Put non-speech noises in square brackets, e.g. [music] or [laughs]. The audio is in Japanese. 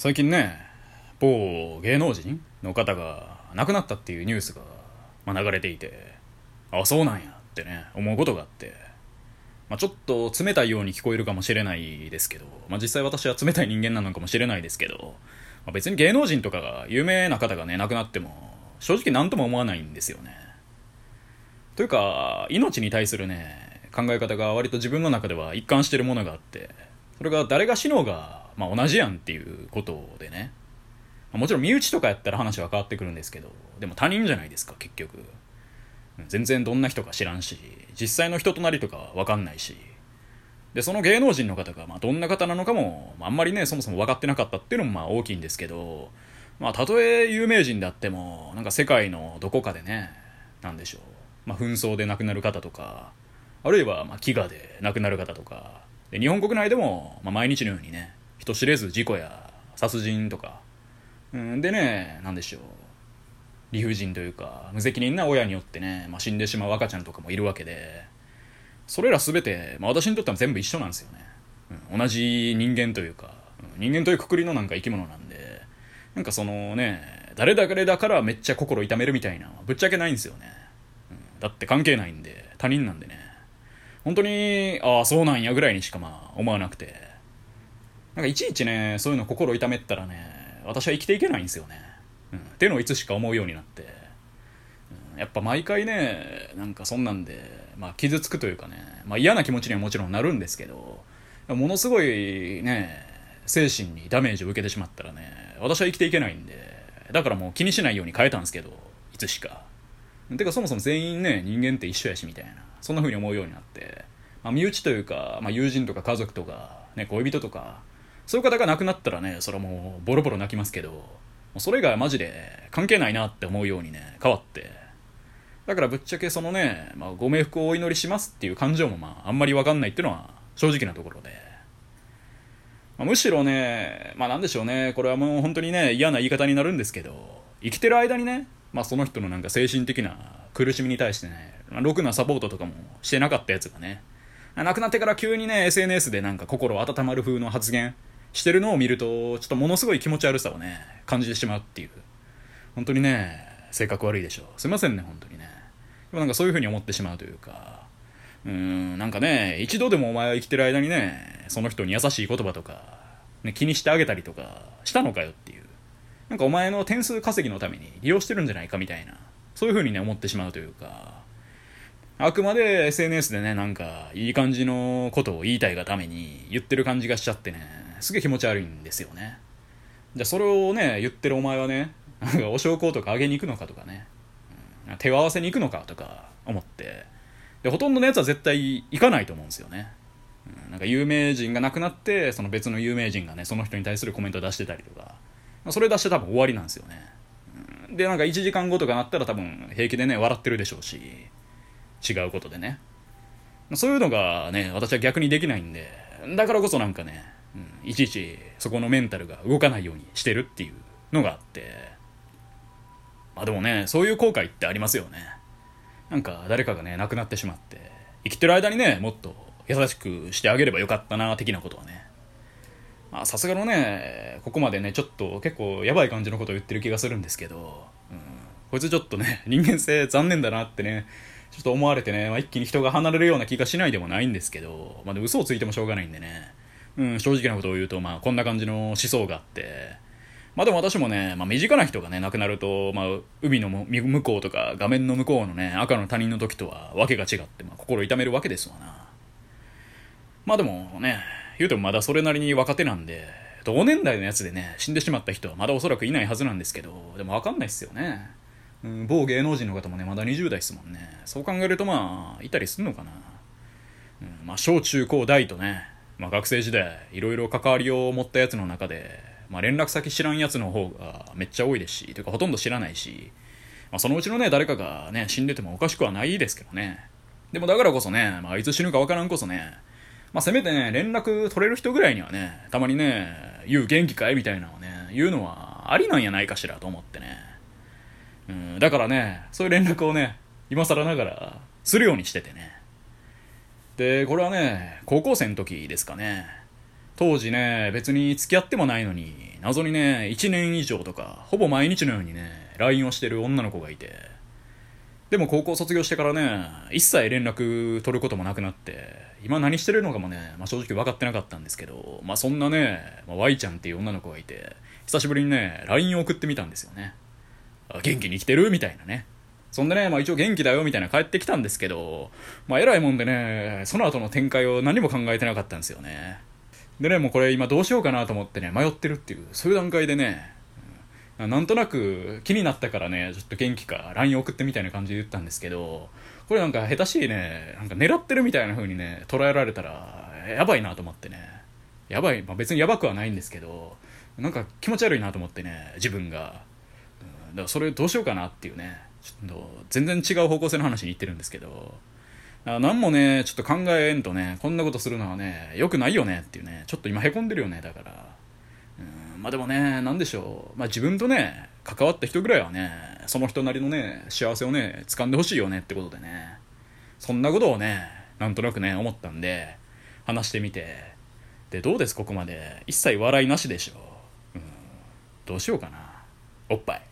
最近ね某芸能人の方が亡くなったっていうニュースが、まあ、流れていてあそうなんやってね思うことがあって、まあ、ちょっと冷たいように聞こえるかもしれないですけど、まあ、実際私は冷たい人間なのかもしれないですけど、まあ、別に芸能人とかが有名な方がね亡くなっても正直何とも思わないんですよね。というか命に対するね考え方が割と自分の中では一貫してるものがあってそれが誰が死のうが、まあ、同じやんっていうことでね。もちろん身内とかやったら話は変わってくるんですけどでも他人じゃないですか結局。全然どんな人か知らんし実際の人となりとかは分かんないし。でその芸能人の方が、まあ、どんな方なのかも、あ、あんまりねそもそも分かってなかったっていうのもまあ大きいんですけどまあたとえ有名人であってもなんか世界のどこかでねなんでしょう、まあ、紛争で亡くなる方とかあるいはま飢餓で亡くなる方とか。で日本国内でも、ま、毎日のようにね人知れず事故や殺人とか、うん、でねなんでしょう。理不尽というか無責任な親によってね、まあ、死んでしまう赤ちゃんとかもいるわけで。それら全て、まあ、私にとっては全部一緒なんですよね、うん、同じ人間というか、人間というくくりのなんか生き物なんで。なんかそのね誰だ誰だからめっちゃ心痛めるみたいなぶっちゃけないんですよね、うん、だって関係ないんで他人なんでね。本当にああそうなんやぐらいにしかまあ思わなくて。なんかいちいちねそういうの心痛めったらね私は生きていけないんですよね。うん、っていうのをいつしか思うようになって、うん、やっぱ毎回ねなんかそんなんで、まあ、傷つくというかね、まあ、嫌な気持ちにはもちろんなるんですけどものすごいね精神にダメージを受けてしまったらね私は生きていけないんでだからもう気にしないように変えたんですけどいつしか。てかそもそも全員ね人間って一緒やしみたいなそんな風に思うようになって、まあ、身内というか、まあ、友人とか家族とか、ね、恋人とかそういう方が亡くなったらねそれはもうボロボロ泣きますけどそれがマジで関係ないなって思うようにね、変わって。だからぶっちゃけそのね、まあ、ご冥福をお祈りしますっていう感情もまあ、あんまりわかんないっていうのは正直なところで。まあ、むしろね、まあなんでしょうね、これはもう本当にね、嫌な言い方になるんですけど、生きてる間にね、まあその人のなんか精神的な苦しみに対してね、ま、ろくなサポートとかもしてなかったやつがね、亡くなってから急にね、SNS でなんか心温まる風の発言してるのを見ると、ちょっとものすごい気持ち悪さをね、感じてしまうっていう。本当にね、性格悪いでしょう。すいませんね、本当にね。でもなんかそういう風に思ってしまうというか、うーん、なんかね、一度でもお前は生きてる間にね、その人に優しい言葉とか、ね、気にしてあげたりとか、したのかよっていう。なんかお前の点数稼ぎのために利用してるんじゃないかみたいな、そういう風にね、思ってしまうというか、あくまで SNS でね、なんか、いい感じのことを言いたいがために言ってる感じがしちゃってね、すげえ気持ち悪いんですよね。じゃあそれをね、言ってるお前はね、なんかお焼香とかあげに行くのかとかね、うん、手を合わせに行くのかとか思って、で、ほとんどのやつは絶対行かないと思うんですよね。うん、なんか有名人が亡くなって、その別の有名人がね、その人に対するコメント出してたりとか、それ出して多分終わりなんですよね。うん、で、なんか1時間後とかなったら多分平気でね、笑ってるでしょうし、違うことでね。そういうのがね、私は逆にできないんで、だからこそなんかね、いちいちそこのメンタルが動かないようにしてるっていうのがあって。まあでもねそういう後悔ってありますよね。なんか誰かがね亡くなってしまって生きてる間にねもっと優しくしてあげればよかったな的なことはね。まあさすがのねここまでねちょっと結構やばい感じのことを言ってる気がするんですけど、うん、こいつちょっとね [laughs] 人間性残念だなってねちょっと思われてね、まあ、一気に人が離れるような気がしないでもないんですけど、まあ、でも嘘をついてもしょうがないんでね。うん、正直なことを言うと、まあ、こんな感じの思想があって、まあでも私もね、まあ、身近な人がね、亡くなると、まあ、海の向こうとか画面の向こうのね、赤の他人の時とはわけが違って、まあ、心痛めるわけですわな。まあでもね、言うてもまだそれなりに若手なんで、同年代のやつでね、死んでしまった人はまだおそらくいないはずなんですけど、でもわかんないっすよね。うん、某芸能人の方もね、まだ20代っすもんね。そう考えるとまあ、いたりすんのかな。うん、まあ、小中高大とね、まあ、学生時代いろいろ関わりを持ったやつの中で、まあ、連絡先知らんやつの方がめっちゃ多いですしというかほとんど知らないし、まあ、そのうちのね誰かがね死んでてもおかしくはないですけどねでもだからこそね、まあ、いつ死ぬかわからんこそねまあ、せめてね、連絡取れる人ぐらいにはね、たまにね、言う元気かいみたいなのをね、言うのはありなんやないかしらと思ってね。うん、だからね、そういう連絡をね、今更ながら、するようにしててね。で、これはね、高校生の時ですかね。当時ね、別に付き合ってもないのに、謎にね、1年以上とか、ほぼ毎日のようにね、LINE をしてる女の子がいて、でも高校卒業してからね、一切連絡取ることもなくなって、今何してるのかもね、まあ、正直分かってなかったんですけど、まあそんなね、まあ、Y ちゃんっていう女の子がいて、久しぶりにね、LINE を送ってみたんですよね。あ元気に生きてる？みたいなね。そんでね、まあ一応元気だよみたいな帰ってきたんですけど、まあ偉いもんでね、その後の展開を何も考えてなかったんですよね。でね、もうこれ今どうしようかなと思ってね、迷ってるっていう、そういう段階でね、なんとなく気になったからね、ちょっと元気か LINE 送ってみたいな感じで言ったんですけど、これなんか下手しいね、なんか狙ってるみたいな風にね、捉えられたら、やばいなと思ってね。やばい、まあ、別にやばくはないんですけど、なんか気持ち悪いなと思ってね、自分が。だからそれどうしようかなっていうね、ちょっと全然違う方向性の話に行ってるんですけど、あ何もね、ちょっと考えんとね、こんなことするのはね、良くないよねっていうね、ちょっと今へこんでるよね、だから。うんまあでもね、なんでしょう。まあ自分とね、関わった人ぐらいはね、その人なりのね、幸せをね、掴んでほしいよねってことでね。そんなことをね、なんとなくね、思ったんで、話してみて。で、どうです？ここまで。一切笑いなしでしょ。うん。どうしようかな。おっぱい。